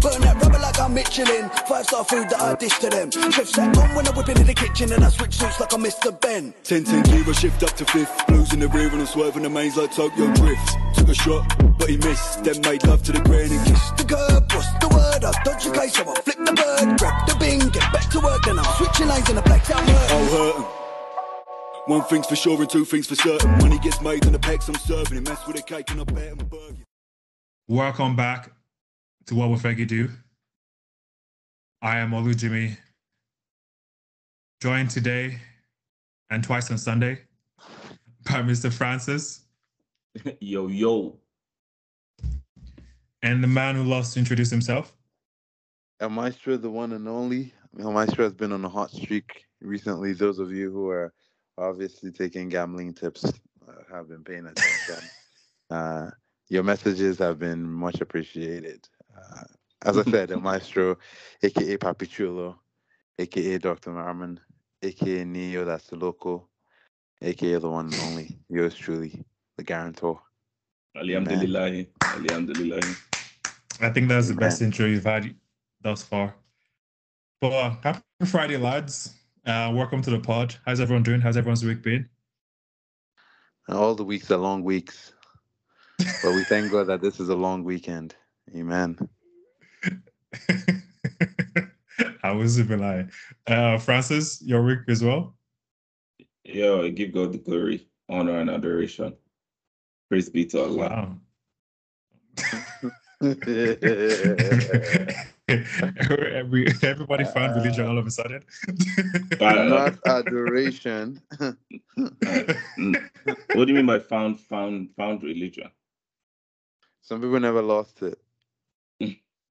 Burn that rubber like I'm Michelin. Five star food that I dish to them. Chef sat on when I'm whipping in the kitchen and I switch suits like I'm Mr. Benn. 10 10 gear, I shift up to fifth. Blues in the rear and I'm swerving the mains like Tokyo Drift. Took a shot, but he missed. Then made love to the grain and kissed. The curb, what's the word? I dodge your case, so I flip the bird, grab the bing, get back to work, then I'm switching lanes in the black out hurt. I'll oh, hurt him. One thing's for sure and two things for certain. Money gets made and the pecs I'm serving. It mess with a cake and I bet him a burger. Welcome back to What Will Fergie Do? I am Olu Jimmy, joined today and twice on Sunday by Mr. Francis yo, yo. and the man who loves to introduce himself. El Maestro, the one and only. El Maestro has been on a hot streak recently. Those of you who are obviously taking gambling tips uh, have been paying attention. uh, your messages have been much appreciated. Uh, as I said, El Maestro, aka Papichulo, aka Dr. Marmon, aka Neo, that's the local, aka the one and only, yours truly, the guarantor. Alhamdulillah. Alhamdulillah. I think that's the best intro you've had thus far. But uh, happy Friday, lads. Uh, welcome to the pod. How's everyone doing? How's everyone's week been? All the weeks are long weeks, but we thank God that this is a long weekend. Amen. I was even like, uh, Francis, your week as well. Yo, I give God the glory, honor, and adoration. Praise be to Allah. Wow. Every, everybody found religion all of a sudden. Uh, Not adoration. Mm. what do you mean by found found found religion? Some people never lost it.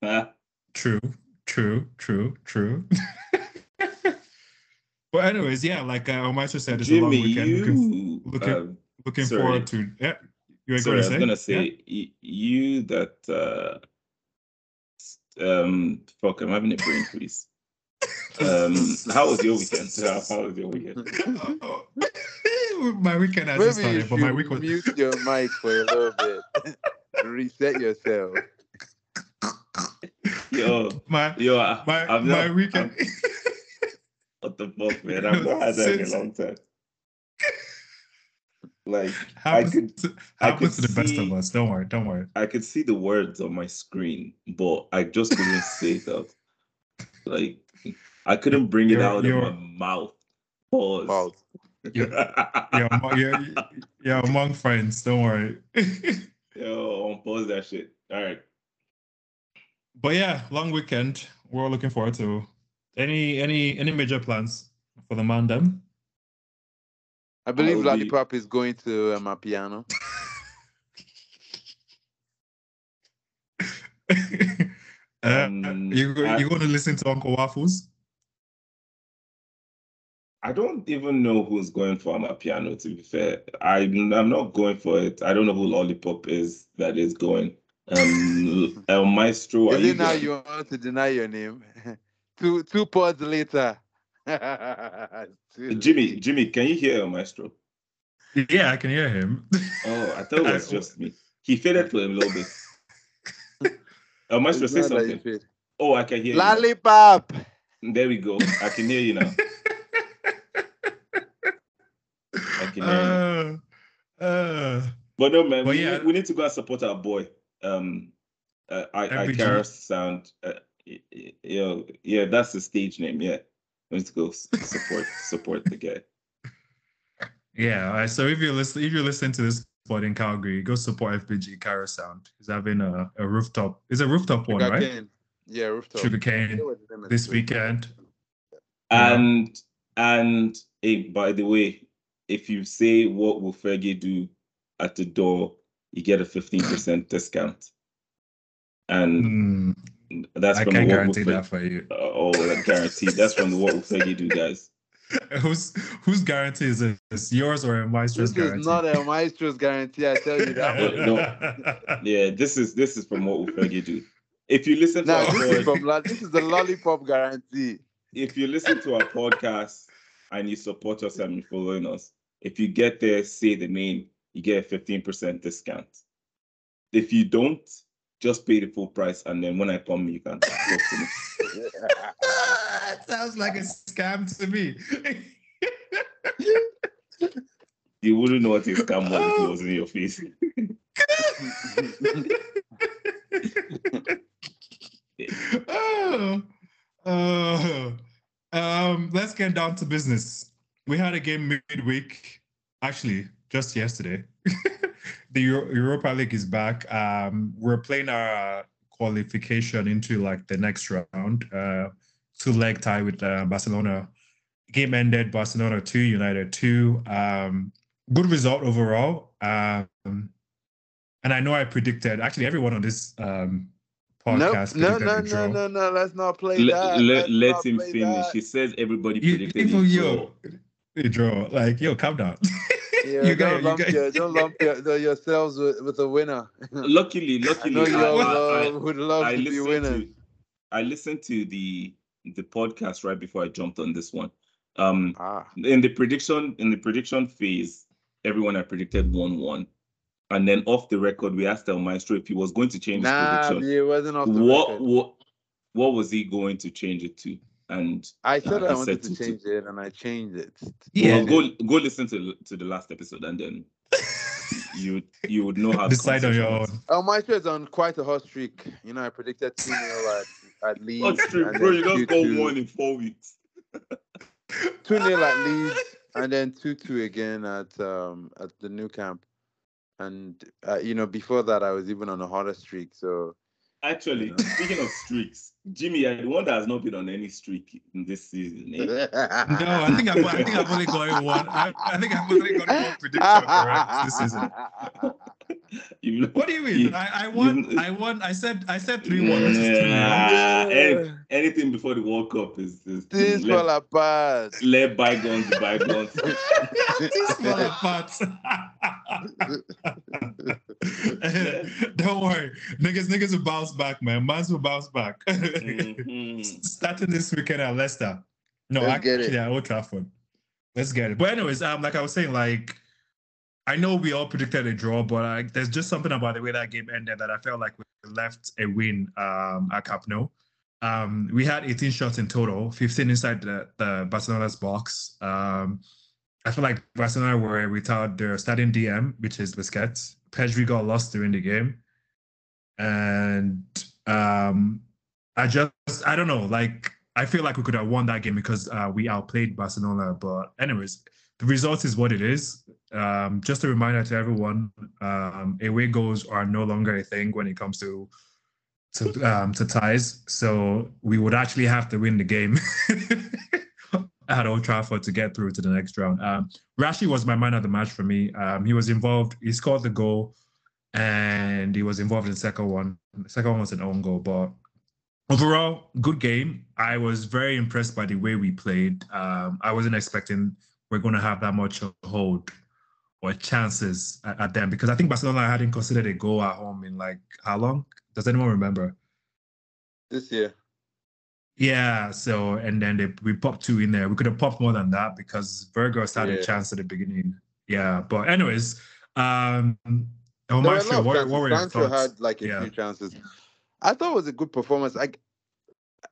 Huh? true, true, true, true. but anyways, yeah, like uh, Omacho said, it's a long weekend. Looking, you. looking- um, looking forward to. Yeah, you were sorry, I going was to say. gonna Yeah? say y- you that. uh um, fuck, I'm having a brain freeze. Um, how was your weekend? How, how was your weekend? my weekend has Maybe you started, but my should week was. mute your mic for a little bit. Reset yourself. Yo, My yo, I, my I've my not- weekend. I'm- what the fuck, man? I've not had that in a long time. Like I could, to, I happens to could the best of us. Don't worry. Don't worry. I could see the words on my screen, but I just couldn't say it out. Like I couldn't bring it You're- out of you're- my mouth. Pause. Wow. You're among, you're, you're among friends. Don't worry. Yo, pause that shit. All right. But yeah, long weekend. We're all looking forward to any any any major plans for the man them. I believe will be- Lollipop is going to um, amapiano. uh, Um, you go- I- you going to listen to Uncle Waffles? I don't even know who's going for amapiano. To be fair, I'm I'm not going for it. I don't know who Lollipop is that is going. Um, El Maestro. Is you it now you want to deny your name? two two pods later. Jimmy, Jimmy, can you hear El Maestro? Yeah, I can hear him. Oh, I thought it was just me. He faded for a little bit. El Maestro, It's say not that you something. Oh, I can hear you. now. Lollipop. There we go. I can hear you now. I can hear you. uh, uh, But no, man, But we, yeah. need, we need to go and support our boy. Um, uh, I, I MBG. Kara Sound. Uh, y- y- yo, yeah, that's the stage name. Yeah, we need to go support support the guy. yeah. all right, So if you listen, if you listen to this pod in Calgary, go support FBG Cairo Sound. He's having a, a rooftop. It's a rooftop one, right? Sugarcane. Yeah, rooftop. Sugar cane forget what the name is. this weekend. Yeah. And and hey, by the way, if you say what will Fergie do at the door, you get a fifteen percent discount. And Hmm, that's I from can't the guarantee that for you. Uh, oh, that guaranteed. That's from the What Will Fergie Do, guys. whose whose guarantee is this? Yours or a Maestro's This is guarantee? not a maestro's guarantee. I tell you that. No, no. Yeah, this is this is from what will Fergie do. If you listen to Now our this is from this is the lollipop guarantee. if you listen to our podcast and you support us and you're following us, if you get there, say the name, you get a 15% discount. If you don't, just pay the full price, and then when I come, you can talk to me. That sounds like a scam to me. You wouldn't know what a scam was if it was in your face. oh, oh. Um, let's get down to business. We had a game midweek, actually, just yesterday. the Euro- Europa League is back. Um, we're playing our qualification into like the next round. Uh, two leg tie with uh, Barcelona. Game ended Barcelona two, United two. Um, good result overall. Um, and I know I predicted actually everyone on this um, Nope, podcast. no, predicted no, a no, draw. no, no. Let's not play let that. let, Let's let not him finish. that. He says everybody You, predicted even it. yo, a draw. Like yo, calm down. Yeah, you don't got, you lump, got, your, don't lump your, the- yourselves with, with a winner. Luckily, luckily, know I, all I, I, would love I to be listened winners. to I listened to the the podcast right before I jumped on this one. Um, Ah, in the prediction in the prediction phase, everyone had predicted one one, and then off the record, we asked El Maestro if he was going to change nah, his prediction. it wasn't off the What record. what what was he going to change it to? And I said uh, I he wanted said to to- change it, and I changed it. Yeah. well, go go listen to to the last episode, and then you you would know how the decide on your own. Oh, my is on quite a hot streak. You know, I predicted 2 0 at, at Leeds. was. What's true, and bro? then You just go one in four weeks. 2 0 at Leeds, and then 2 2 again at um at the Nou Camp. And, uh, you know, before that, I was even on a hotter streak. So, Actually, Yeah. speaking of streaks, Jimmy, you're the one that has not been on any streak in this season. Eh? No, I think I've, I think I've only got one. I, I think I've only got one prediction correct this season. You What do you mean? You- I, I won. you- I won. I said. I said three one. This is one. Nah, anything before the World Cup is, is Things let, fall apart. let bygones be bygones. This fall apart. Don't worry, niggas. Niggas will bounce back, man. Mans will bounce back. Mhm. Starting this weekend at Leicester. No, Let's get actually it. at Old Trafford. Let's get it. But anyways, um, like I was saying, like I know we all predicted a draw, but like there's just something about the way that game ended that I felt like we left a win um at Camp Nou. Um, we had 18 shots in total, 15 inside the, the Barcelona's box. Um, I feel like Barcelona were without their starting DM, which is Busquets. Pedri got lost during the game, and um, I just I don't know. Like I feel like we could have won that game because uh, we outplayed Barcelona. But anyways, the result is what it is. Um, just a reminder to everyone: um, away goals are no longer a thing when it comes to to um, to ties. So we would actually have to win the game at Old Trafford to get through to the next round. Um, Rashi was my man of the match for me. Um, he was involved. He scored the goal, and he was involved in the second one. The second one was an own goal, but overall, good game. I was very impressed by the way we played. Um, I wasn't expecting we're going to have that much hold or chances at, at them because I think Barcelona hadn't considered a goal at home in like how long? Does anyone remember? This year. Yeah. So and then they, we popped two in there. We could have popped more than that because Weghorst had a chance at the beginning. Yeah. But anyways, um, There were a Omar, what, what were your Sancho thoughts? had like a Yeah. few chances. I thought it was a good performance. I,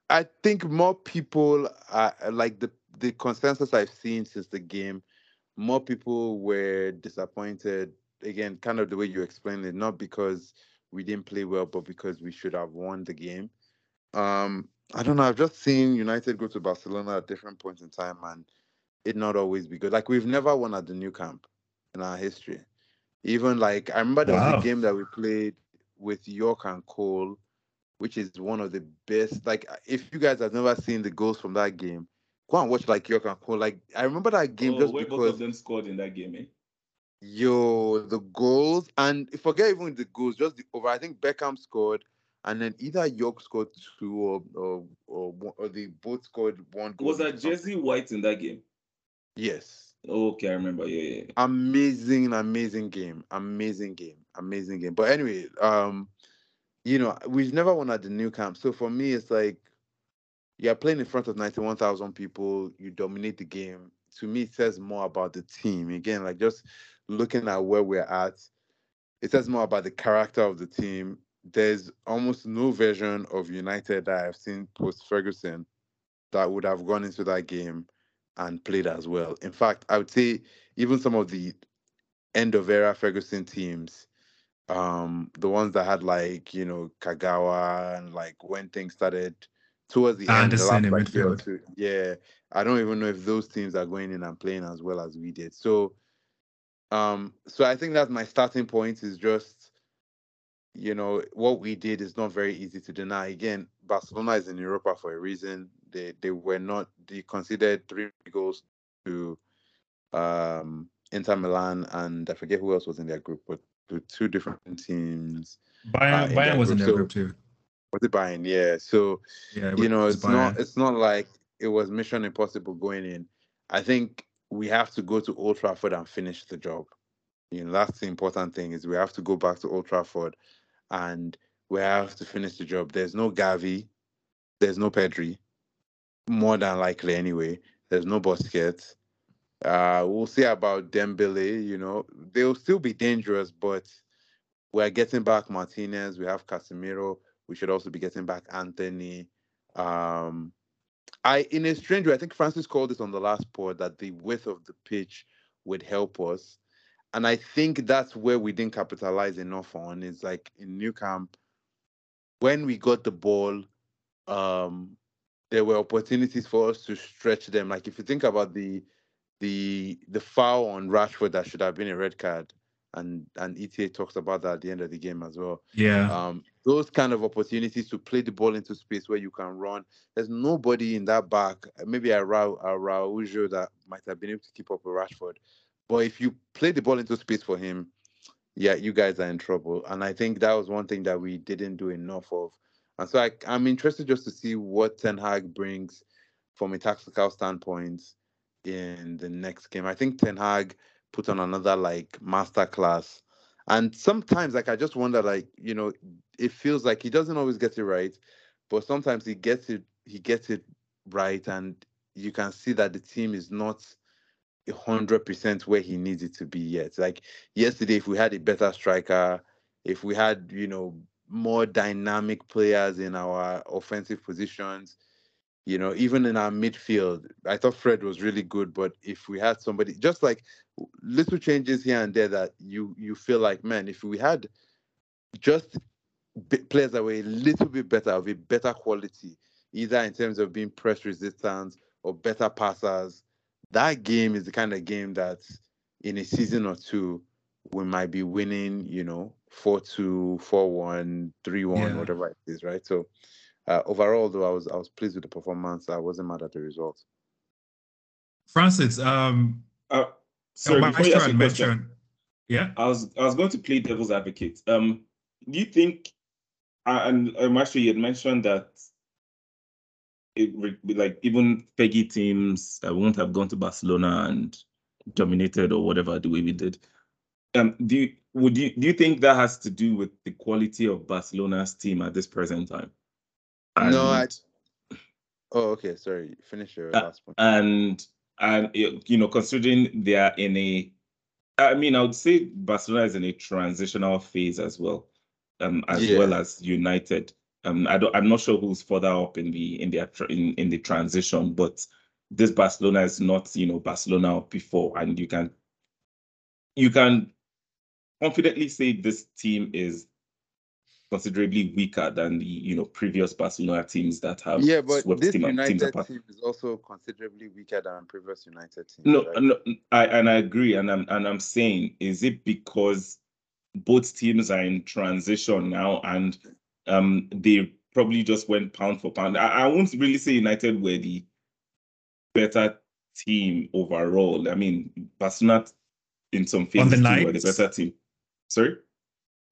I think more people are like the the consensus I've seen since the game. More people were disappointed. Again, kind of the way you explained it, not because we didn't play well, but because we should have won the game. Um, I don't know. I've just seen United go to Barcelona at different points in time, and it not always be good. Like we've never won at the Nou Camp in our history. Even like I remember there was a game that we played with Yorke and Cole, which is one of the best. Like if you guys have never seen the goals from that game, go and watch like Yorke and Cole. Like I remember that game Oh, just where both because of them scored in that game, eh? yo the goals and forget even the goals, just the over. I think Beckham scored, and then either Yorke scored two or or or, or they both scored one goal. Was that. Jesse White in that game? Yes. Okay, I remember. Yeah. yeah. amazing amazing game amazing game amazing game but anyway um you know we've never won at the Nou Camp so for me it's like you're playing in front of 91,000 people you dominate the game. To me it says more about the team. Again like just looking at where we're at it says more about the character of the team. There's almost no version of United that I've seen post Ferguson that would have gone into that game and played as well. In fact, I would say even some of the end of era Ferguson teams, um, the ones that had like you know Kagawa and like when things started towards the end, the last, like, midfield. two, yeah, I don't even know if those teams are going in and playing as well as we did. So, um, so I think that's my starting point is just you know what we did is not very easy to deny. Again, Barcelona is in Europa for a reason. They they were not they considered three goals to um Inter Milan and I forget who else was in their group, but two different teams. Bayern, uh, Bayern was in their so- group too. Was it Bayern? Yeah. So Yeah, you know, it's not it's not like it was mission impossible going in. I think we have to go to Old Trafford and finish the job. You know, that's the important thing is we have to go back to Old Trafford and we have to finish the job. There's no Gavi, there's no Pedri, more than likely anyway. There's no Busquets. Uh, we'll see about Dembele. You know, they'll still be dangerous, but we're getting back Martinez. We have Casemiro. We should also be getting back Anthony. Um, I, in a strange way, I think Francis called this on the last pod that the width of the pitch would help us, and I think that's where we didn't capitalize enough on. Is like in Nou Camp, when we got the ball, um, there were opportunities for us to stretch them. Like if you think about the the the foul on Rashford that should have been a red card, and and ETA talks about that at the end of the game as well. Yeah. Um, those kind of opportunities to play the ball into space where you can run. There's nobody in that back. Maybe a Ra- a Araujo that might have been able to keep up with Rashford, but if you play the ball into space for him, yeah, you guys are in trouble. And I think that was one thing that we didn't do enough of. And so I, I'm interested just to see what Ten Hag brings from a tactical standpoint in the next game. I think Ten Hag put on another like master class. And sometimes like I just wonder like, you know, it feels like he doesn't always get it right, but sometimes he gets it he gets it right and you can see that the team is not a hundred percent where he needs it to be yet. Like yesterday, if we had a better striker, if we had, you know, more dynamic players in our offensive positions, you know, even in our midfield, I thought Fred was really good. But if we had somebody, just like little changes here and there, that you you feel like, man, if we had just players that were a little bit better, of a better quality, either in terms of being press resistant or better passers, that game is the kind of game that in a season or two we might be winning, you know, 4-2, 4-1, 3-1, Yeah. whatever it is, right? So uh, overall though I was I was pleased with the performance. I wasn't mad at the result. Francis, um, Uh, sorry, Maestro before you ask had your question, yeah, I was I was going to play devil's advocate. Um, do you think, uh, and uh, Maestro, you had mentioned that it like even Peggy teams that won't have gone to Barcelona and dominated or whatever the way we did. Um, do you would you do you think that has to do with the quality of Barcelona's team at this present time? No, I- Oh, okay. Sorry. Finish your Uh, last point. and and you know considering they are in a i mean i would say barcelona is in a transitional phase as well um as Yeah. well as united um i don't i'm not sure who's further up in the in the in, in the transition but this barcelona is not you know barcelona before and you can you can confidently say this team is considerably weaker than the you know previous barcelona teams that have Yeah, but swept this team, teams United apart team is also considerably weaker than previous United teams. No, right? no, I and I agree, and I'm and I'm saying, is it because both teams are in transition now, and um, they probably just went pound for pound. I, I won't really say United were the better team overall. I mean, Barcelona in some phases the were the night? better team. Sorry.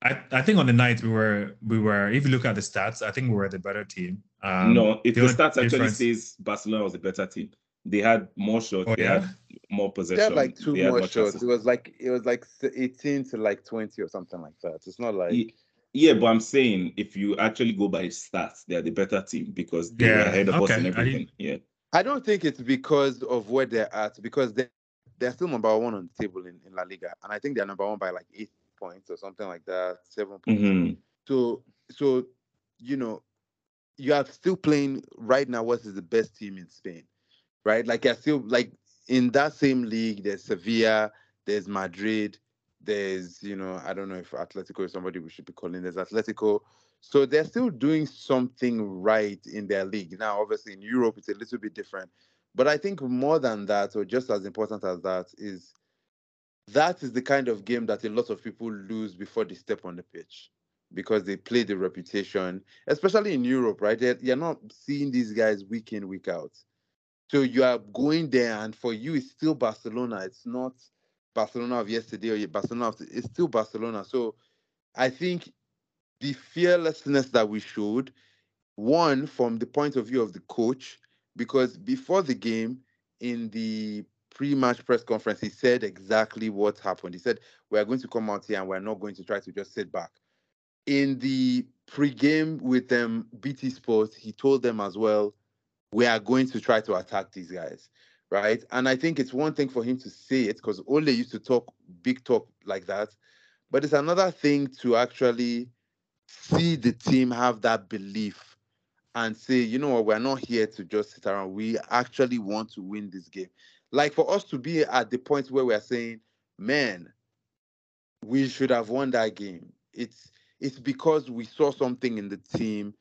I, I think on the night we were we were if you look at the stats, I think we were the better team. Um, no, if the, only stats actually difference- says Barcelona was a better team, they had more shots, Oh, they yeah? had more possession, They had like two they had more more shots. It was like it was like 18 to like 20 or something like that. It's not like Ye- Yeah, but I'm saying if you actually go by stats, they are the better team because they were ahead of us okay, in I everything. Yeah. I don't think it's because of where they're at, because they they're still number one on the table in, in La Liga. And I think they're number one by like eight points or something like that, seven points. Mhm. So so you know, you are still playing right now. What is the best team in Spain, right? Like you're still like in that same league. There's Sevilla, there's Madrid, there's you know I don't know if Atletico is somebody we should be calling. There's Atletico. So they're still doing something right in their league. Now, obviously, in Europe, it's a little bit different. But I think more than that, or just as important as that, is that is the kind of game that a lot of people lose before they step on the pitch because they play the reputation, especially in Europe, right? They're, you're not seeing these guys week in, week out. So you are going there, and for you, it's still Barcelona. It's not Barcelona of yesterday or Barcelona of it's still Barcelona. So I think the fearlessness that we showed, one from the point of view of the coach, because before the game in the pre-match press conference, he said exactly what happened. He said, "We are going to come out here and we're not going to try to just sit back." In the pre-game with them, um, BT Sports, he told them as well, "We are going to try to attack these guys." Right, and I think it's one thing for him to say it because Ole used to talk big talk like that, but it's another thing to actually see the team have that belief and say, you know what, we're not here to just sit around. We actually want to win this game. Like for us to be at the point where we're saying, man, we should have won that game. It's it's because we saw something in the team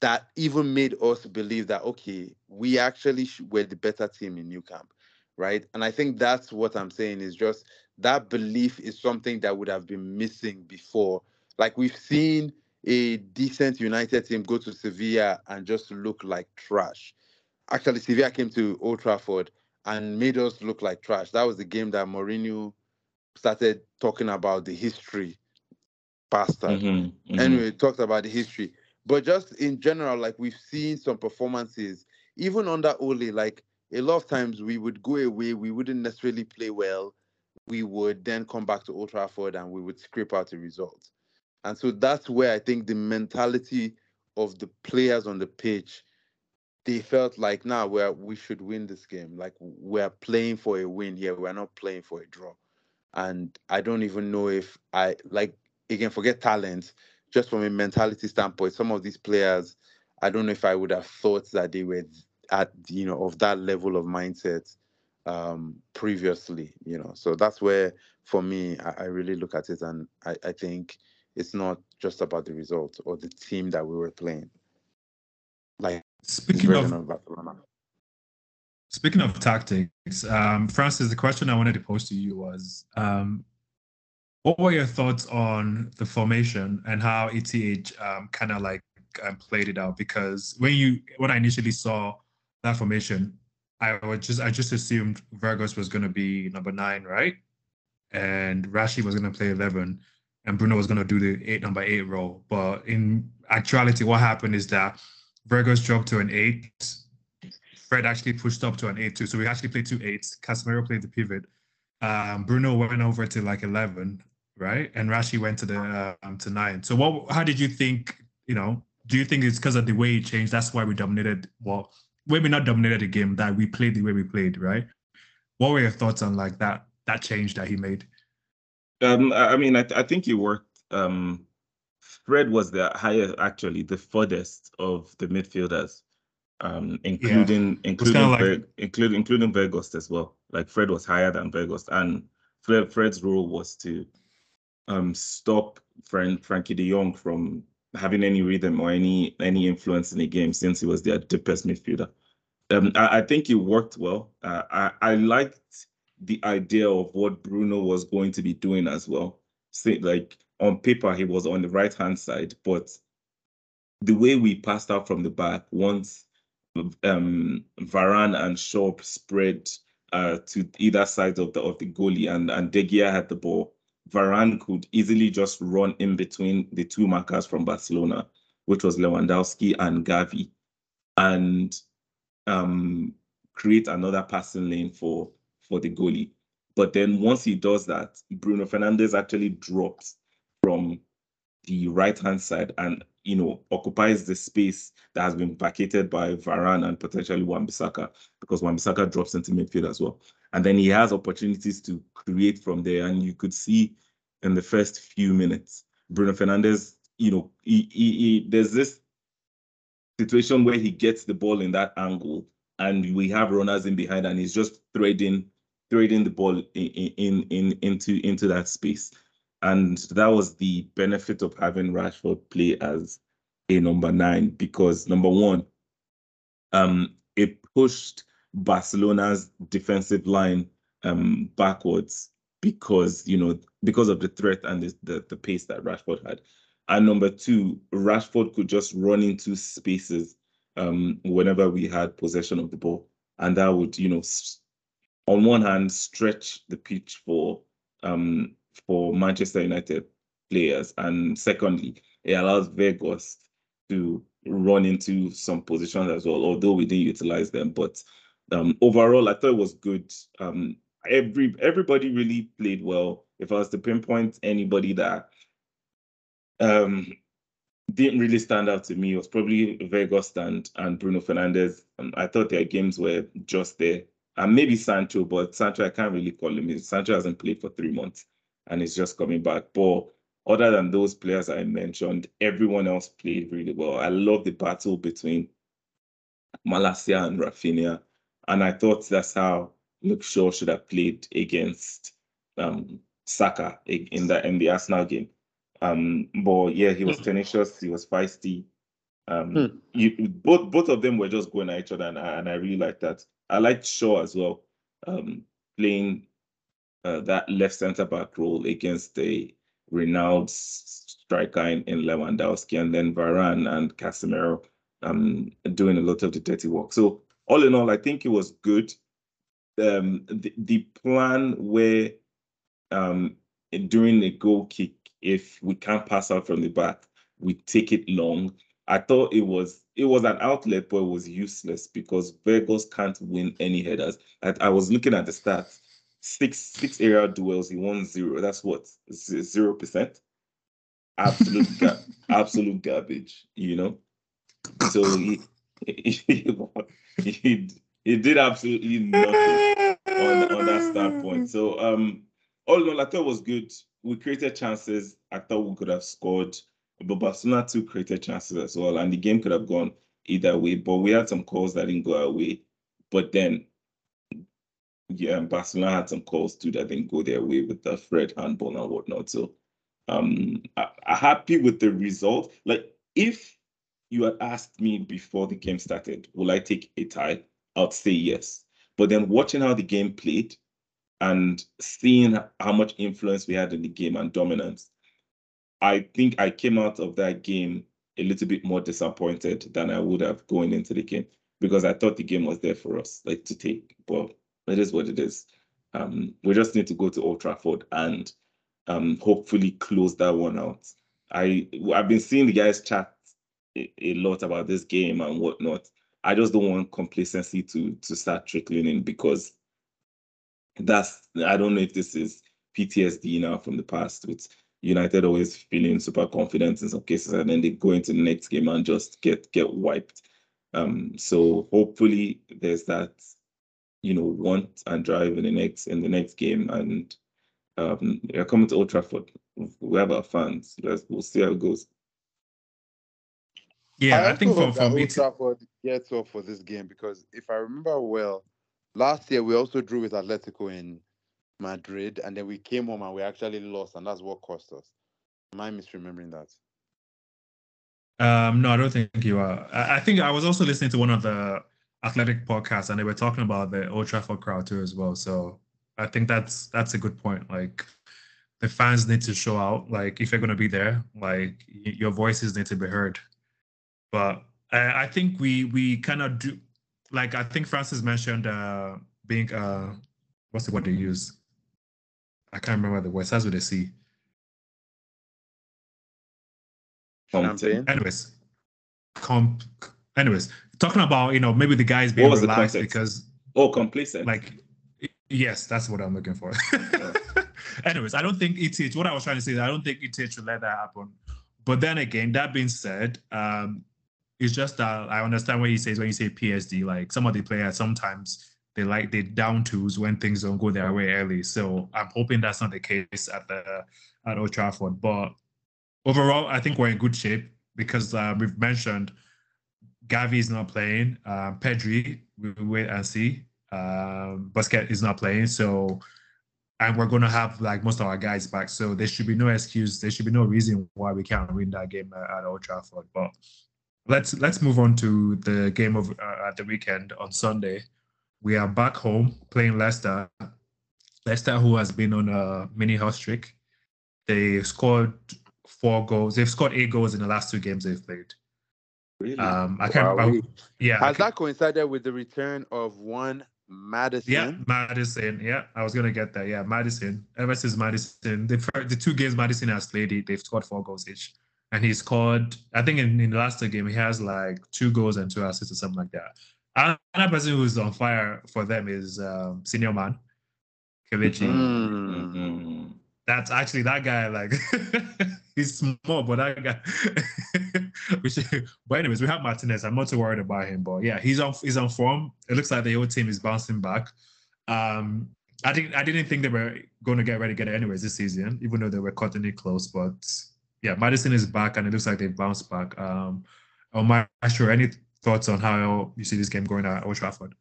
that even made us believe that okay, we actually were the better team in Nou Camp, right? And I think that's what I'm saying is just that belief is something that would have been missing before. Like we've seen a decent United team go to Sevilla and just look like trash. Actually, Sevilla came to Old Trafford and made us look like trash. That was the game that Mourinho started talking about the history, bastard. Mm-hmm, mm-hmm. Anyway, talked about the history. But just in general, like we've seen some performances, even under Ole, like a lot of times we would go away, we wouldn't necessarily play well. We would then come back to Old Trafford and we would scrape out a result. And so that's where I think the mentality of the players on the pitch, they felt like, now nah, we're we should win this game. Like we're playing for a win here. We're not playing for a draw. And I don't even know if I like again forget talent, just from a mentality standpoint, some of these players, I don't know if I would have thought that they were at you know of that level of mindset um previously, you know. So that's where for me I, I really look at it and I, I think it's not just about the result or the team that we were playing. Speaking of, of Barcelona. Speaking of tactics, um, Francis, the question I wanted to pose to you was um, what were your thoughts on the formation and how ETH um, kind of like um, played it out? Because when you when I initially saw that formation, I would just I just assumed Weghorst was going to be number nine, right? And Rashi was going to play eleven and Bruno was going to do the eight number eight role. But in actuality, what happened is that Weghorst dropped to an eight. Fred actually pushed up to an eight too. So we actually played two eights. Casemiro played the pivot. Um, Bruno went over to like eleven, right? And Rashi went to the um, to nine. So what? How did you think? You know, do you think it's because of the way it changed? That's why we dominated. Well, maybe not dominated the game. That we played the way we played, right? What were your thoughts on like that that change that he made? Um, I mean, I, th- I think it worked. Um, Fred was the highest, actually, the furthest of the midfielders, um, including yeah. including like... Ver- including including Weghorst as well. Like Fred was higher than Weghorst, and Fred, Fred's role was to um, stop Frank, Frenkie De Jong from having any rhythm or any any influence in the game since he was their deepest midfielder. Um, I, I think it worked well. Uh, I I liked the idea of what Bruno was going to be doing as well. Say, like on paper, he was on the right hand side, but the way we passed out from the back, once um, Varane and Shaw spread uh, to either side of the of the goalie, and and De Gea had the ball, Varane could easily just run in between the two markers from Barcelona, which was Lewandowski and Gavi, and um, create another passing lane for for the goalie. But then once he does that, Bruno Fernandes actually drops from the right hand side and you know occupies the space that has been vacated by Varane and potentially Wan-Bissaka because Wan-Bissaka drops into midfield as well. And then he has opportunities to create from there. And you could see in the first few minutes, Bruno Fernandes, you know, he, he, he, there's this situation where he gets the ball in that angle, and we have runners in behind, and he's just threading threading the ball in, in, in into into that space. And that was the benefit of having Rashford play as a number nine because number one, um, it pushed Barcelona's defensive line um, backwards because you know because of the threat and the, the, the pace that Rashford had. And number two, Rashford could just run into spaces um, whenever we had possession of the ball, and that would you know on one hand stretch the pitch for um, for Manchester United players, and secondly, it allows Weghorst to run into some positions as well, although we didn't utilize them. But um, overall, I thought it was good. Um, every everybody really played well. If I was to pinpoint anybody that um, didn't really stand out to me, it was probably Weghorst and, and Bruno Fernandes. Um, I thought their games were just there. And maybe Sancho, but Sancho, I can't really call him. Sancho hasn't played for three months and he's just coming back. But other than those players I mentioned, everyone else played really well. I love the battle between Malacia and Raphinha. And I thought that's how Luke Shaw should have played against um, Saka in the in the Arsenal game. Um, but yeah, he was hmm. tenacious, he was feisty. Um, hmm. you, both both of them were just going at each other, and I, and I really liked that. I liked Shaw as well, um, playing uh, that left centre back role against the renowned striker in, in Lewandowski, and then Varane and Casemiro um, doing a lot of the dirty work. So all in all, I think it was good. Um, the, the plan where um, during the goal kick, if we can't pass out from the back, we take it long. I thought it was it was an outlet, but it was useless because Weghorst can't win any headers. I, I was looking at the stats six six area duels, he won zero. That's what zero percent. Absolute ga- absolute garbage, you know. So he he, he, he did absolutely nothing on, on that standpoint. So um all in all, I thought it was good. We created chances. I thought we could have scored, but Barcelona too created chances as well, and the game could have gone either way. But we had some calls that didn't go our way. But then yeah, Barcelona had some calls too that didn't go their way with the Fred handball and whatnot. So um I, I'm happy with the result. Like if you had asked me before the game started, will I take a tie? I'd say yes. But then watching how the game played and seeing how much influence we had in the game and dominance, I think I came out of that game a little bit more disappointed than I would have going into the game because I thought the game was there for us, like to take. But it is what it is. Um, we just need to go to Old Trafford and um, hopefully close that one out. I I've been seeing the guys chat a, a, lot about this game and whatnot. I just don't want complacency to to start trickling in because that's I don't know if this is PTSD now from the past with United always feeling super confident in some cases and then they go into the next game and just get get wiped. Um, so hopefully there's that you know, want and drive in the next in the next game. And um, are coming to Old Trafford. We have our fans. Let's we'll see how it goes. Yeah, I, I think for, for Old Trafford gets off for this game because if I remember well, last year we also drew with Atletico in Madrid, and then we came home and we actually lost, and that's what cost us. Am I misremembering that? Um, no, I don't think you are. I, I think I was also listening to one of the athletic podcast and they were talking about the Old Trafford crowd too as well. So I think that's that's a good point. Like the fans need to show out. Like if you're gonna be there, like your voices need to be heard. But I, I think we we kind of do. Like I think Francis mentioned uh being uh what's the word they use? I can't remember the word. Starts with a C. Champagne. Anyways, comp. Anyways, talking about you know maybe the guys being relaxed because oh complacent like yes that's what i'm looking for. Anyways i don't think ETH what i was trying to say is i don't think ETH should let that happen. But then again that being said um it's just that i understand what he says when you say psd like some of the players sometimes they like they down tools when things don't go their way early. So i'm hoping that's not the case at the at old trafford. But overall, I think we're in good shape because uh, we've mentioned Gavi is not playing. Um, Pedri, we will wait and see. Um, Busquets is not playing, so and we're going to have like most of our guys back. So there should be no excuse. There should be no reason why we can't win that game at Old Trafford. But let's let's move on to the game of uh, at the weekend on Sunday. We are back home playing Leicester. Leicester, who has been on a mini hot streak, they scored four goals. They've scored eight goals in the last two games they've played. Really? Um, I can't. Wow. I, yeah, Has can- that coincided with the return of one Maddison? Yeah, Maddison. Yeah, I was gonna get that. Yeah, Maddison. Ever since Maddison, the fir- the two games Maddison has played, he- they've scored four goals each, and he scored. I think in, in the last two game he has like two goals and two assists or something like that. Another person who's on fire for them is um, senior man, Kelechi. Mm. Mhm. That's actually that guy. Like he's small, but that guy. but anyways, we have Martinez. I'm not too worried about him, but yeah, he's on he's on form. It looks like the whole team is bouncing back. Um, I didn't I didn't think they were going to get ready together anyways this season, even though they were cutting it close. But yeah, Maddison is back, and it looks like they've bounced back. Um, Omar, sure, any thoughts on how you see this game going at Old Trafford?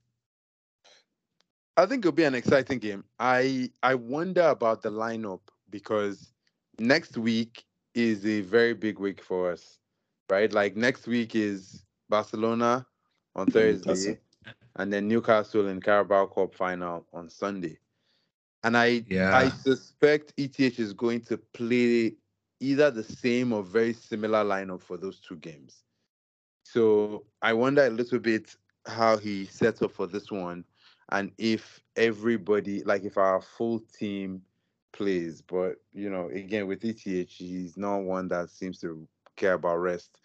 I think it'll be an exciting game. I I wonder about the lineup because next week is a very big week for us, right? Like next week is Barcelona on Thursday, and then Newcastle in Carabao Cup final on Sunday. And I Yeah. I suspect ETH is going to play either the same or very similar lineup for those two games. So I wonder a little bit how he sets up for this one and if everybody like if our full team plays. But you know, again with ETH, he's not one that seems to care about rest.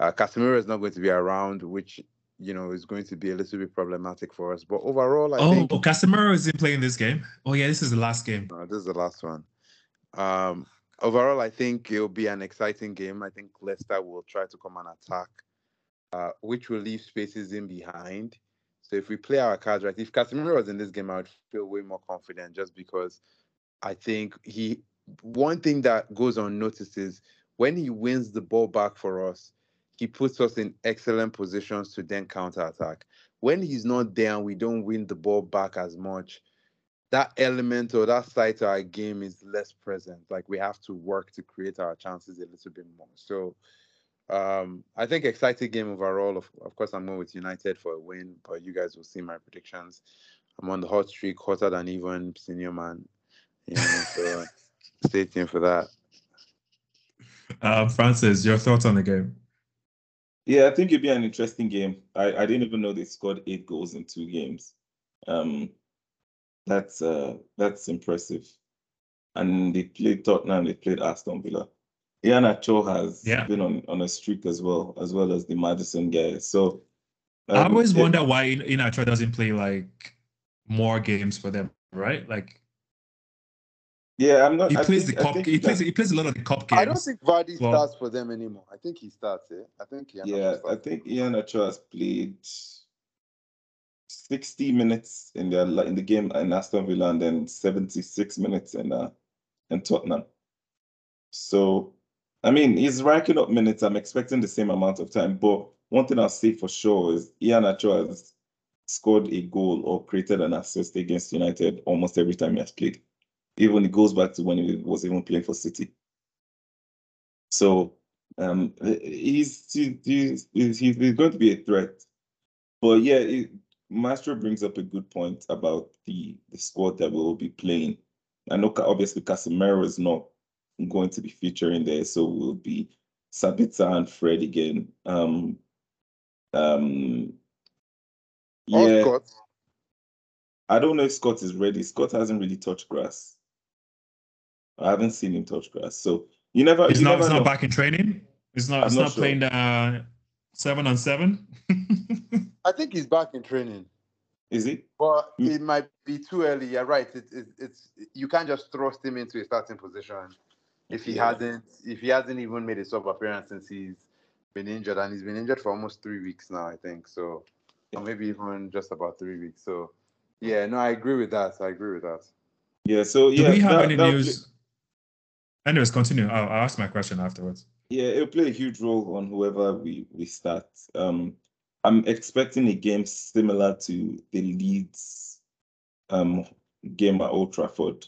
Uh, Casemiro is not going to be around, which you know is going to be a little bit problematic for us. But overall, I oh, think oh, Casemiro isn't playing this game. Oh yeah, this is the last game. uh, this is the last one. Um, overall, I think it'll be an exciting game. I think Leicester will try to come and attack, uh, which will leave spaces in behind. So if we play our cards right, if Casemiro was in this game, I would feel way more confident just because I think he. One thing that goes unnoticed is when he wins the ball back for us, he puts us in excellent positions to then counter attack. When he's not there and we don't win the ball back as much, that element or that side to our game is less present. Like we have to work to create our chances a little bit more. So um, I think exciting game overall. Of, of course, I'm going with United for a win, but you guys will see my predictions. I'm on the hot streak, hotter than even senior man. You know, so stay tuned for that. Uh, Francis, your thoughts on the game? Yeah, I think it'd be an interesting game. I, I didn't even know they scored eight goals in two games. Um, that's uh that's impressive. And they played Tottenham, they played Aston Villa. Iheanacho has Yeah. been on, on a streak as well, as well as the Maddison guys. So I um, always it- wonder why Iheanacho doesn't play like more games for them, right? Like Yeah, I'm not. he I plays think- the I cup. He plays. He plays a lot of the cup games. I don't think Vardy Well- starts for them anymore. I think he starts. Eh? I think he Yeah, I think Iheanacho has played 60 minutes in the in the game in Aston Villa and then 76 minutes in uh in Tottenham. So I mean he's racking up minutes. I'm expecting the same amount of time. But one thing I'll say for sure is Iheanacho has scored a goal or created an assist against United almost every time he has played. Even it goes back to when he was even playing for City. So um, he's, he's, he's, he's going to be a threat. But yeah, it, Maestro brings up a good point about the, the squad that will be playing. I know obviously Casemiro is not going to be featuring there, so we'll be Sabitzer and Fred again. Um, um, yeah, Scott. I don't know if Scott is ready. Scott hasn't really touched grass. I haven't seen him touch grass, so you never. He's you not. never He's not back in training. He's not. I'm He's not not, sure. playing the uh, seven on seven. I think he's back in training. Is he? But Mm. it might be too early. You're right. It, it, it's you can't just thrust him into a starting position if he Yeah. hasn't if he hasn't even made a sub appearance since he's been injured, and he's been injured for almost three weeks now, I think. So, or maybe even just about three weeks. So, yeah, no, I agree with that. I agree with that. Yeah. So yeah. Do yeah. we have that- any that- news? Anyways, continue. I'll, I'll ask my question afterwards. Yeah, it'll play a huge role on whoever we we start. Um, I'm expecting a game similar to the Leeds um game at Old Trafford,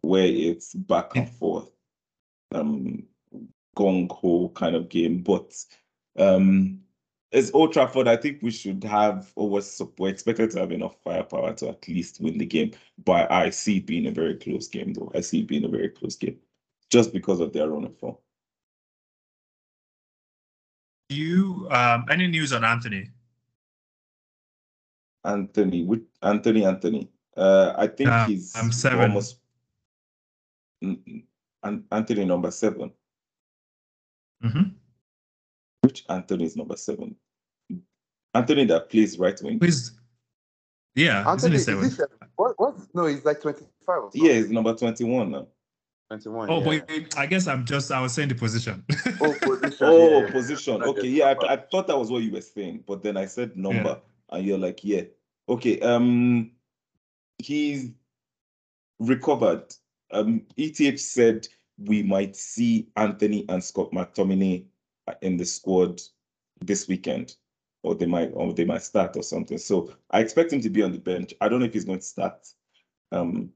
where it's back and forth, um, gong ho kind of game. But um, it's Old Trafford. I think we should have, or was we're expected to have enough firepower to at least win the game. But I see it being a very close game, though. I see it being a very close game, just because of their own of form. You um any news on Anthony? Anthony, which Anthony, Anthony. Uh, I think Uh, he's I'm seven. almost N- n- An- Anthony number seven. Mm-hmm. Which Anthony is number seven? Anthony that plays right wing. Who's yeah, Anthony, isn't is he he seven? seven? What? What? No, he's like 25 or. Yeah, he's number twenty-one now. 21. Oh, yeah. but I guess I'm just I was saying the position. Oh, position. Oh, yeah. position. Okay, yeah. I, I thought that was what you were saying, but then I said number, and you're like, yeah. Okay, um, he's recovered. Um, ETH said we might see Anthony and Scott McTominay in the squad this weekend, or they might, or they might start or something. So I expect him to be on the bench. I don't know if he's going to start, um,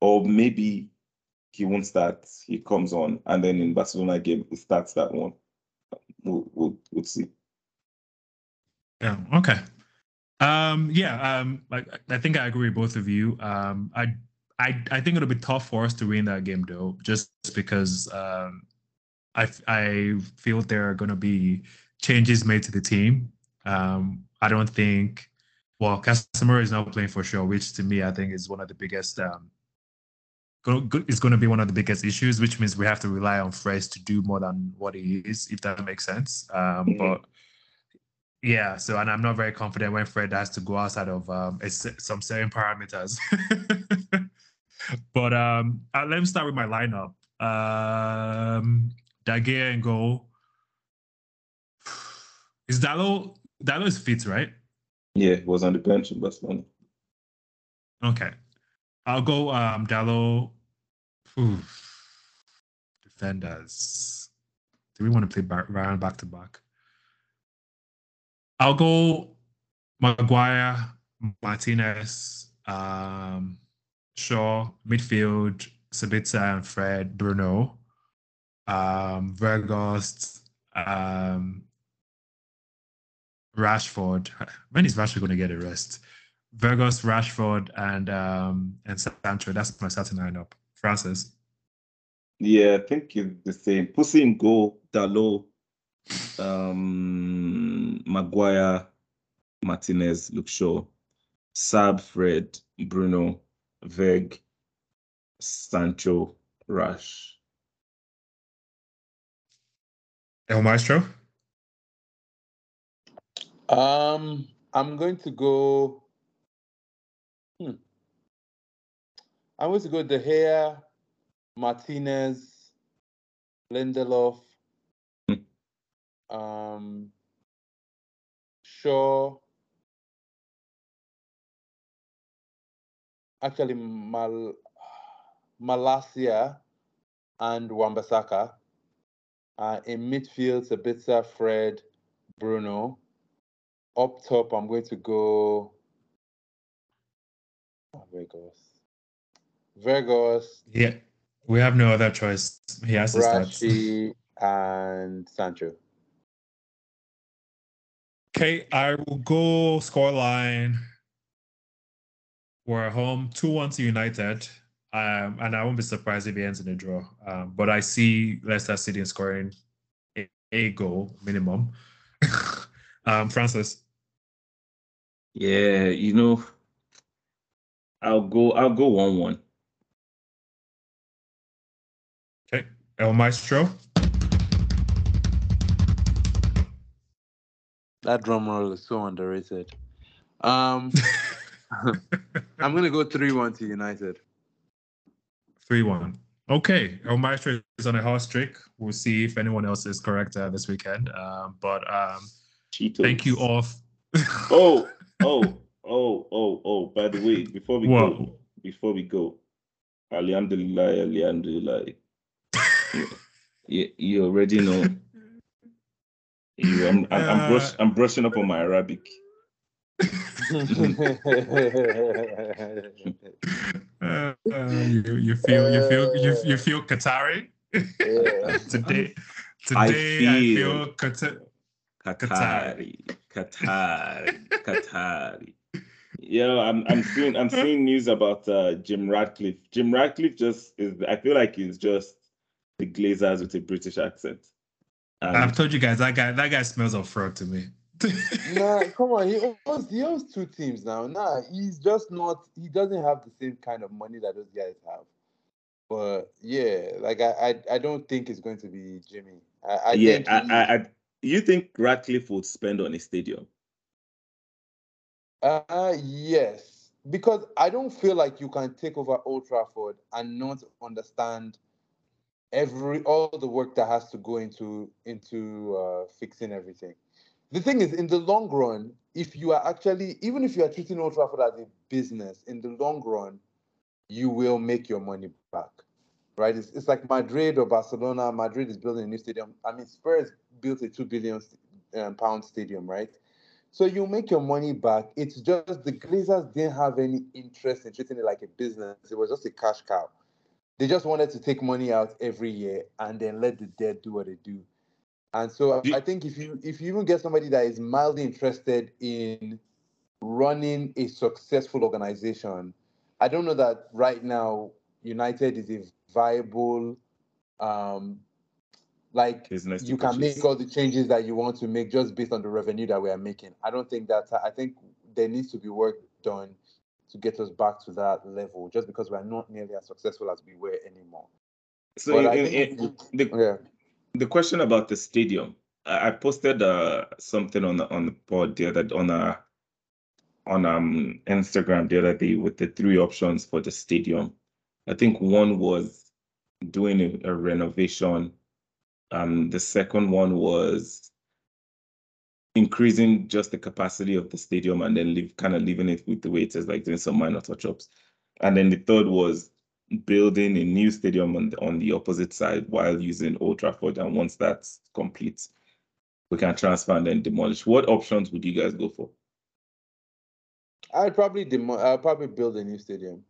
or maybe he won't start. He comes on, and then in Barcelona game he starts that one. We'll, we'll, we'll see. Yeah. Okay. Um. Yeah. Um. Like I think I agree with both of you. Um. I. I. I think it'll be tough for us to win that game though, just because. Um. I. I feel there are going to be changes made to the team. Um. I don't think. Well, Casemiro is now playing for sure, which to me I think is one of the biggest. Um. Go- go- Is going to be one of the biggest issues, which means we have to rely on Fred to do more than what he is, if that makes sense. Um. Mhm. But yeah, so and I'm not very confident when Fred has to go outside of um some certain parameters. but um uh, let me start with my lineup. Um De Gea and goal. Is Dalot Dalot is fit, right? Yeah, he was on the bench in Barcelona. Okay. I'll go um Dalot. Oof. Defenders. Do we want to play round back to back? I'll go Maguire, Martinez, um, Shaw, midfield, Sabitzer and Fred, Bruno, um, Weghorst, um, Rashford. When is Rashford going to get a rest? Weghorst, Rashford, and um, and Sancho. That's my starting lineup. Francis. Yeah, I think it's the same. Pussy in goal, Dalot, um, Maguire, Martinez, Luke Shaw, Sab, Fred, Bruno, Veg, Sancho, Rush. El Maestro. Um, I'm going to go. Hmm. I'm going to go De Gea, Martinez, Lindelof, Hmm. um, Shaw. Actually, Mal, Malacia and Wan-Bissaka. Uh, in midfield, Sabitzer, Fred, Bruno. Up top, I'm going to go. Oh, Weghorst. Weghorst, Yeah, we have no other choice. He has to start. Rashi, and Sancho. Okay, I will go scoreline. We're home, 2 1 to United. Um, and I won't be surprised if it ends in a draw. Um, but I see Leicester City scoring a, a goal minimum. um, Francis. Yeah, you know, I'll go. I'll go one-one. Okay. El Maestro. That drum roll is so underrated. Um, I'm gonna go three one to United. 3 1. Okay. El Maestro is on a hot streak. We'll see if anyone else is correct uh, this weekend. Um, but um, Cheetos. thank you all. Oh, oh, oh, oh, oh. By the way, before we go, before we go, Alhamdulillah, Alhamdulillah. You, you already know. You, I'm, I'm, I'm, brush, Uh, I'm brushing up on my Arabic. Uh, uh, you, you feel you feel you, you feel Qatari Yeah. today. I Today I feel- feel Qatar. Qatari, Qatari, Qatari. Yeah, I'm I'm seeing I'm seeing news about uh, Jim Ratcliffe. Jim Ratcliffe just is. I feel like he's just the Glazers with a British accent. And I've told you guys that guy that guy smells of fraud to me. nah, come on. He owns, he owns two teams now. Nah, he's just not. He doesn't have the same kind of money that those guys have. But yeah, like I, I, I don't think it's going to be Jimmy. I, I yeah, think I, he- I, I, you think Ratcliffe would spend on a stadium? Uh, yes, because I don't feel like you can take over Old Trafford and not understand every all the work that has to go into into uh, fixing everything. The thing is, in the long run, if you are actually even if you are treating Old Trafford as a business, in the long run, you will make your money back, right? It's, it's like Madrid or Barcelona. Madrid is building a new stadium. I mean, Spurs built a two billion um, pound stadium, right? So you make your money back. It's just the Glazers didn't have any interest in treating it like a business. It was just a cash cow. They just wanted to take money out every year and then let the dead do what they do. And so I think if you if you even get somebody that is mildly interested in running a successful organization, I don't know that right now United is a viable um like Business you can purchase. make all the changes that you want to make just based on the revenue that we are making. I don't think that I think there needs to be work done to get us back to that level just because we are not nearly as successful as we were anymore. So in, in, the Yeah. the question about the stadium, I I posted uh, something on the on the pod the other on a on um Instagram the other day with the three options for the stadium. I think one was doing a, a renovation. Um, the second one was increasing just the capacity of the stadium and then leave kind of leaving it with the way it is, like doing some minor touch-ups. And then the third was building a new stadium on the, on the opposite side while using Old Trafford. And once that's complete, we can transfer and then demolish. What options would you guys go for? I'd probably demo- I'd probably build a new stadium.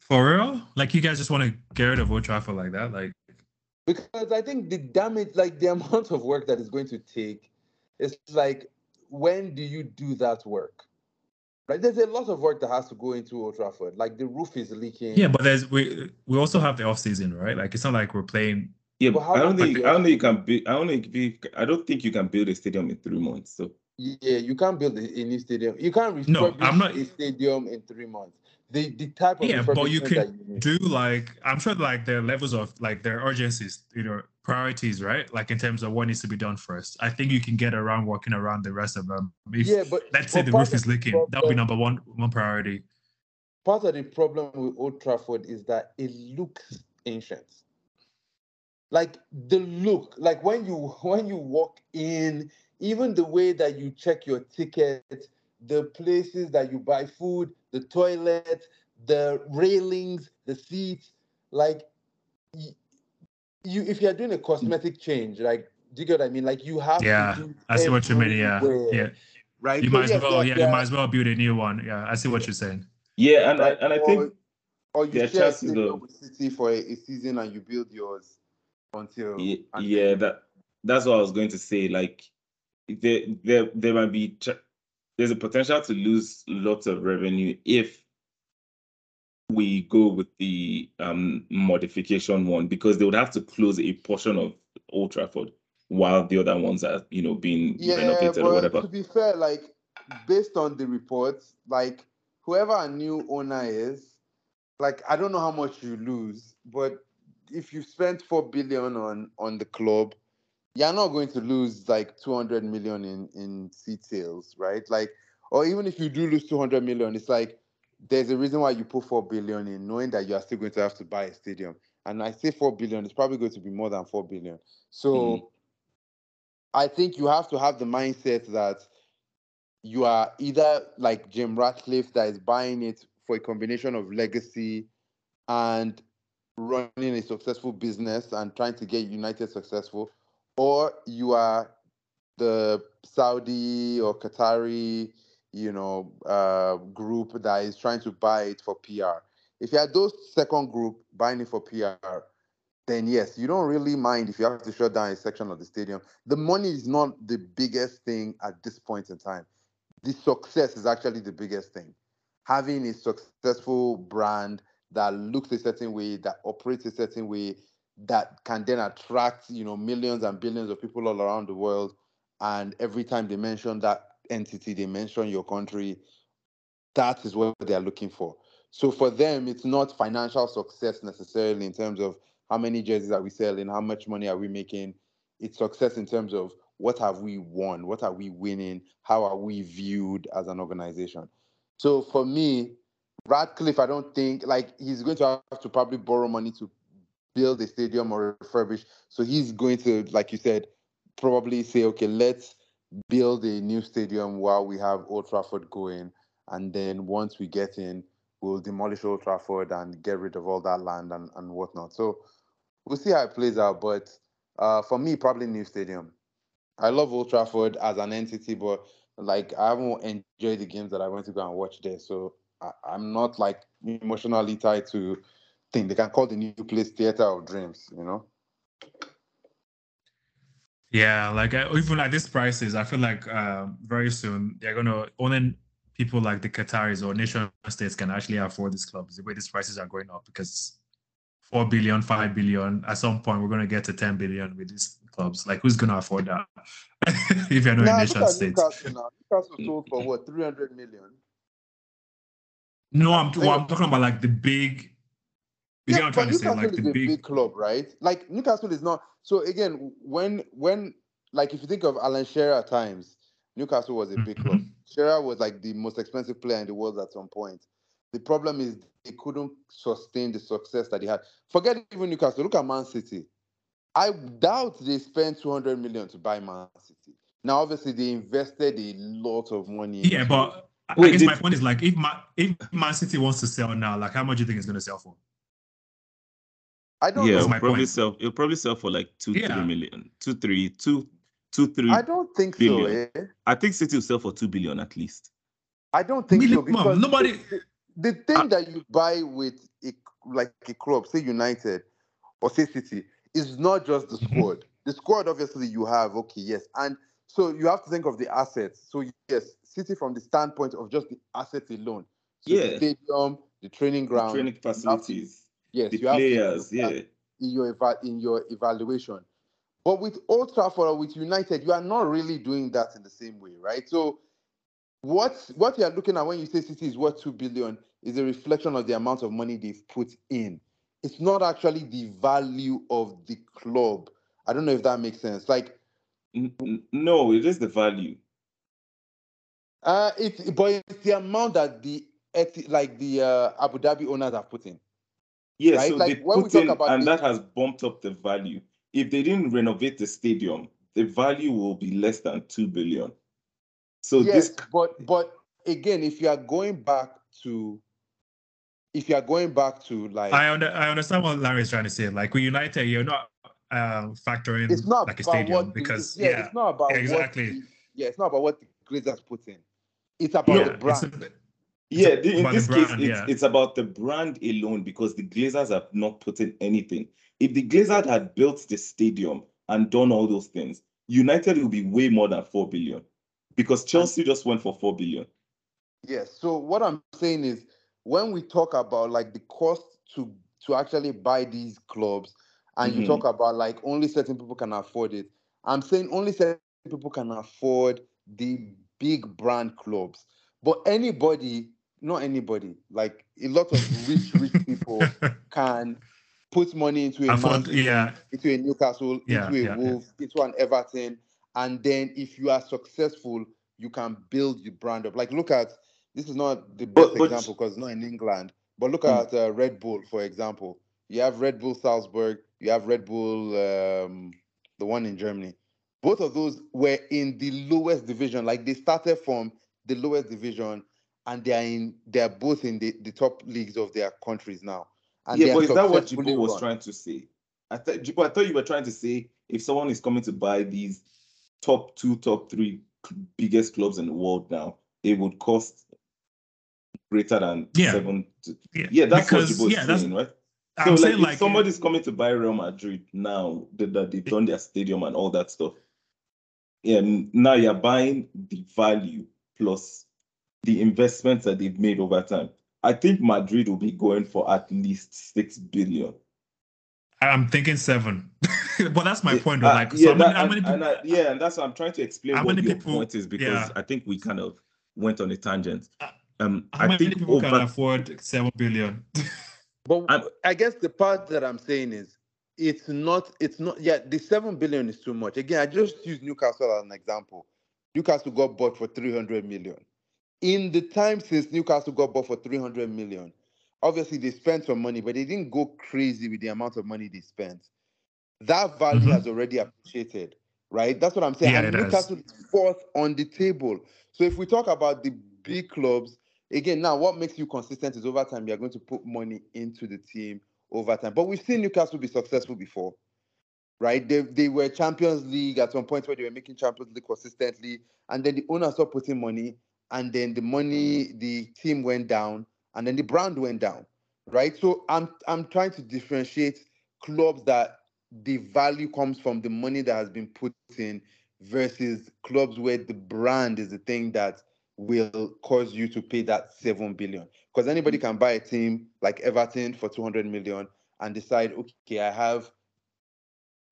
For real? Like you guys just want to get rid of Old Trafford like that? Like Because I think the damage, like the amount of work that is going to take, it's like, when do you do that work? Right? There's a lot of work that has to go into Old Trafford. Like the roof is leaking. yeah, but there's we we also have the off season, right? Like it's not like we're playing. Yeah, But but how I don't think you I don't think you can build. I don't think you, I don't think you can build a stadium in three months. So Yeah, you can't build a, a new stadium. You can't refurbish No, I'm not- a stadium in three months. The the type of Yeah, but you can you do like I'm sure like there are levels of like their urgencies, you know, priorities, right? Like in terms of what needs to be done first. I think you can get around working around the rest of them. If, yeah, but let's say but the roof is leaking, that would be number one one priority. part of the problem with Old Trafford is that it looks ancient. Like the look, like when you when you walk in, even the way that you check your ticket, the places that you buy food, the toilets, the railings, the seats, like you if you're doing a cosmetic change, like do you get what I mean? Like you have Yeah, to do I see what you mean. Yeah, yeah. Right. You So might as yes, well, there- yeah, you there might as well build a new one. Yeah, I see what you're saying. yeah, and Right, I, and I think or you there share a chances stadium of- with City for a, a season and you build yours until yeah, until yeah that that's what I was going to say. Like there there there might be ch- there's a potential to lose lots of revenue if we go with the um modification one because they would have to close a portion of Old Trafford while the other ones are you know being yeah, renovated or whatever. to be fair, like based on the reports, like whoever a new owner is, like I don't know how much you lose, but if you spent four billion on on the club, you're not going to lose like 200 million in in seat sales, right? Like, or even if you do lose 200 million, it's like there's a reason why you put four billion in, knowing that you are still going to have to buy a stadium. And I say four billion, it's probably going to be more than four billion. So Mhm. I think you have to have the mindset that you are either like Jim Ratcliffe that is buying it for a combination of legacy and running a successful business and trying to get United successful, or you are the Saudi or Qatari, you know, uh, group that is trying to buy it for PR. If you are those second group buying it for PR, then yes, you don't really mind if you have to shut down a section of the stadium. The money is not the biggest thing at this point in time. The success is actually the biggest thing. Having a successful brand that looks a certain way, that operates a certain way, that can then attract, you know, millions and billions of people all around the world. And every time they mention that entity, they mention your country. That is what they are looking for. So for them, it's not financial success necessarily in terms of how many jerseys are we selling, how much money are we making. It's success in terms of what have we won, what are we winning, how are we viewed as an organization. So for me, Ratcliffe, I don't think like he's going to have to probably borrow money to build a stadium or refurbish. So he's going to, like you said, probably say, okay, let's build a new stadium while we have Old Trafford going. And then once we get in, we'll demolish Old Trafford and get rid of all that land and, and whatnot. So we'll see how it plays out. But uh, for me, probably new stadium. I love Old Trafford as an entity, but like I haven't enjoyed the games that I went to go and watch there. So I, am not like emotionally tied to thing. They can call the new place theater of dreams, you know. Yeah, like uh, even at these prices, I feel like uh, very soon they're gonna only people like the Qataris or nation states can actually afford these clubs. The way these prices are going up because 4 billion, 5 billion. At some point, we're going to get to 10 billion with these clubs. Like, who's going to afford that if you're not nah, a nation state? Newcastle, now. Newcastle sold for what, 300 million? No, I'm, well, I'm talking about like the big. Yeah, I'm trying to say, like the big... big club, right? Like Newcastle is not. So again, when when like if you think of Alan Shearer times, Newcastle was a big mm-hmm. club. Shearer was like the most expensive player in the world at some point. The problem is they couldn't sustain the success that they had. Forget even Newcastle. Look at Man City. I doubt they spent 200 million to buy Man City. Now, obviously, they invested a lot of money. Yeah, but Wait, I guess did... my point is like, if Man, if Man City wants to sell now, like, how much do you think it's going to sell for? I don't yeah, know. It'll probably point. sell. It'll probably sell for like two, yeah. three million, two, three, two, two, three. I don't think billion. so. Eh? I think City will sell for two billion at least. I don't think Minimum. so because nobody the thing uh, that you buy with a, like a club, say United or say City, is not just the mm-hmm. squad. The squad, obviously, you have okay, yes, and so you have to think of the assets. So yes, City from the standpoint of just the assets alone. So yeah, the stadium, the training ground, the training facilities, to, yes, the players, yeah, in your eva- in your evaluation. But with Old Trafford or with United, you are not really doing that in the same way, right? So what what you are looking at when you say City is worth two billion is a reflection of the amount of money they've put in. It's not actually the value of the club. I don't know if that makes sense. Like, no, it is the value. Uh, it's but it's the amount that the like the uh, Abu Dhabi owners have put in. Yeah, right? so like, they put in, and the, that has bumped up the value. If they didn't renovate the stadium, the value will be less than two billion. So yes, this, but but again, if you are going back to, if you are going back to like, I under, I understand what Larry is trying to say. Like with United, you're not uh, factoring it's not like a stadium because the, yeah, yeah, it's not about exactly. The, yeah, it's not about what the Glazers put in. It's about yeah, the brand. Yeah, in this brand, case, it's, it's about the brand alone because the Glazers have not put in anything. If the Glazers had built the stadium and done all those things, United will be way more than four billion because Chelsea just went for four billion. Yes. So what I'm saying is, when we talk about like the cost to to actually buy these clubs, and mm-hmm. you talk about like only certain people can afford it, I'm saying only certain people can afford the big brand clubs. But anybody, not anybody, like a lot of rich, rich people can put money into a afford, yeah. into a Newcastle, yeah, into a yeah, Wolves, yeah. into an Everton, and then if you are successful, you can build the brand up. Like look at this is not the best but, but, example because it's not in England, but look mm. at uh, Red Bull for example. You have Red Bull Salzburg, you have Red Bull, um, the one in Germany. Both of those were in the lowest division. Like they started from the lowest division, and they are in they are both in the, the top leagues of their countries now. And yeah, but is that what successfully Jibo was run. trying to say? I thought Jibo, I thought you were trying to say if someone is coming to buy these top two, top three biggest clubs in the world now, it would cost greater than Yeah. seven. To, Yeah, yeah, that's because, what Jibo is yeah, saying, right? I'm so, like, if like somebody's coming to buy Real Madrid now, that, that they've done their stadium and all that stuff, yeah, now you're buying the value plus the investments that they've made over time. I think Madrid will be going for at least six billion. I'm thinking seven. but that's my Yeah, point. Uh, Like, yeah, how that- how and- people? and I- yeah, and that's what I'm trying to explain How what many your people- point is because yeah. I think we kind of went on a tangent. Uh, Um, how I many think people can afford seven billion? But I'm- I guess the part that I'm saying is it's not it's not yeah the seven billion is too much. Again, I just use Newcastle as an example. Newcastle got bought for 300 million. In the time since Newcastle got bought for 300 million, obviously they spent some money, but they didn't go crazy with the amount of money they spent. That value Mhm. has already appreciated, right? That's what I'm saying. Yeah, and. Newcastle is fourth on the table. So if we talk about the big clubs, again, now what makes you consistent is over time you're going to put money into the team over time. But we've seen Newcastle be successful before, right? They, they were Champions League at some point where they were making Champions League consistently, and then the owner stopped putting money, and then the money, mm-hmm. the team went down, and then the brand went down, right? So I'm I'm trying to differentiate clubs that the value comes from the money that has been put in versus clubs where the brand is the thing that will cause you to pay that 7 billion. Because anybody mm-hmm. can buy a team like Everton for 200 million and decide okay I have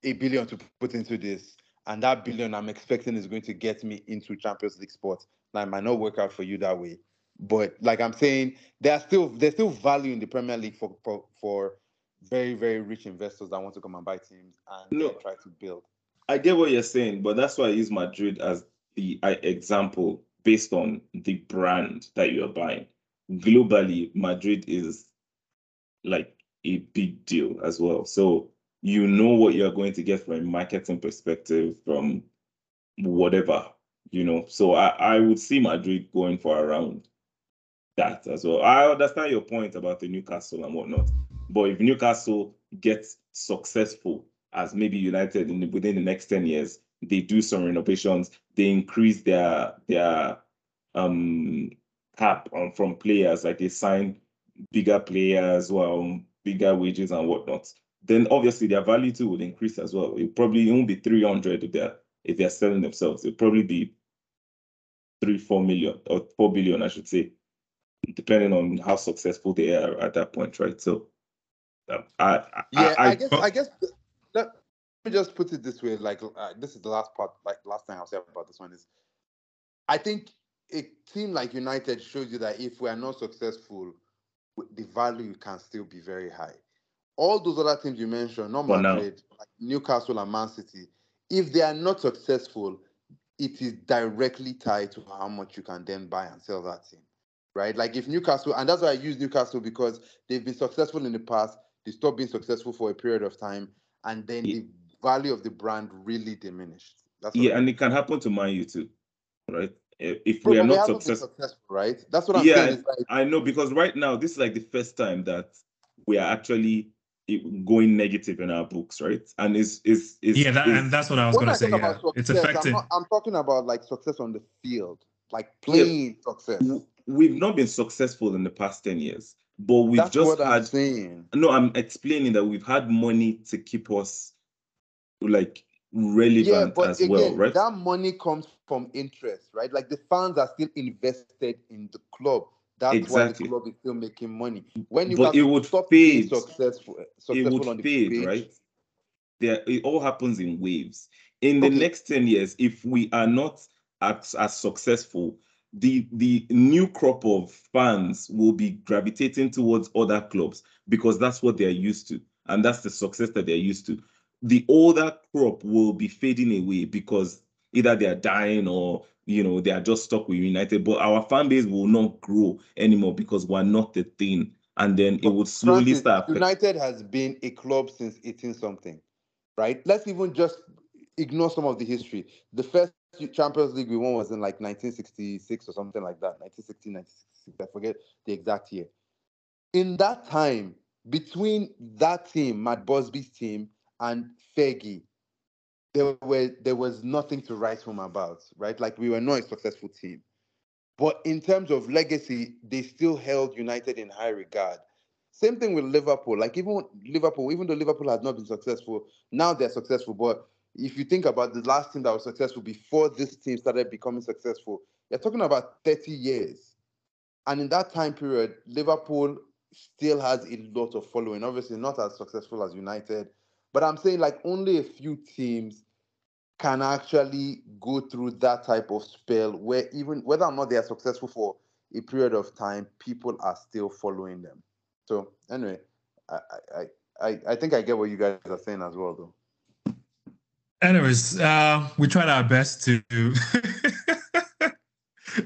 a billion to put into this and that billion I'm expecting is going to get me into Champions League sports now it might not work out for you that way but like I'm saying there's still there's still value in the Premier League for for, for very very rich investors that want to come and buy teams and No. try to build I get what you're saying, but that's why I use Madrid as the example based on the brand that you're buying. Globally, Madrid is like a big deal as well. So you know what you're going to get from a marketing perspective, from whatever, you know. So I, I would see Madrid going for around that as well. I understand your point about the Newcastle and whatnot, but if Newcastle gets successful as maybe United in the, within the next 10 years, they do some renovations, they increase their their um cap on from players, like they sign bigger players, well, bigger wages and whatnot. Then obviously their value too will increase as well. It probably won't be 300 if they're if they're selling themselves. It'll probably be three, four million or four billion, I should say, depending on how successful they are at that point, right? So, um, I, I, Yeah, I, I, guess I guess let me just put it this way. Like uh, this is the last part. Like last time I'll say about this one is, I think a team like United shows you that if we are not successful, the value can still be very high. All those other teams you mentioned, not For. Madrid, like Newcastle and Man City, if they are not successful, it is directly tied to how much you can then buy and sell that team. Right? Like if Newcastle, and that's why I use Newcastle because they've been successful in the past, they stopped being successful for a period of time, and then Yeah. the value of the brand really diminished. That's yeah, I and it can happen to Man U too, right? Eh, if if Bro, we are not successful, successful, right? That's what I'm Yeah, saying. Like, I know because right now this is like the first time that we are actually i- going negative in our books, right? And is is is yeah, that, is- and that's what I was gonna say. Yeah, about it's success, I'm, affecting. not, I'm talking about like success on the field, like playing success. we've not been successful in the past 10 years, but we've That's just what I'm had saying. no, I'm explaining that we've had money to keep us like Yeah, relevant but as again, well, right? that money comes from interest, right? Like the fans are still invested in the club. That's Exactly. why the club is still making money. When you But it would stop being fade. successful, it successful on would the fade, pitch, right? There, it all happens in waves. In the Okay. next 10 years, if we are not as, as successful, the the new crop of fans will be gravitating towards other clubs because that's what they're used to, and that's the success that they're used to. The older crop will be fading away because either they are dying or you know they are just stuck with United. But our fan base will not grow anymore because we're not the thing, and then it But would slowly Francis, start. United has been a club since 18 something, right? Let's even just ignore some of the history. The first Champions League we won was in like 1966 or something like that, 1960, 1966. I forget the exact year. In that time, between that team, Matt Busby's team, and Fergie, there were there was nothing to write home about, right? Like we were not a successful team. But in terms of legacy, they still held United in high regard. Same thing with Liverpool. Like even Liverpool, even though Liverpool has not been successful, now they're successful. But if you think about the last team that was successful before this team started becoming successful, you're talking about 30 years. And in that time period, Liverpool still has a lot of following. Obviously, not as successful as United, but I'm saying like only a few teams can actually go through that type of spell where even whether or not they are successful for a period of time, people are still following them. So anyway, I I I, I think I get what you guys are saying as well, though. Anyways, uh, we tried our best to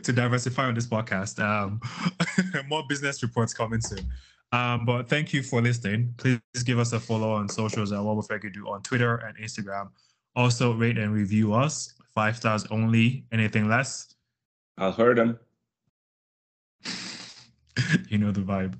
to diversify on this podcast. Um, more business reports coming soon. Um, but thank you for listening. Please give us a follow on socials at what we do on Twitter and Instagram. Also, rate and review us. Five stars only. Anything less? I'll hurt them. you know the vibe.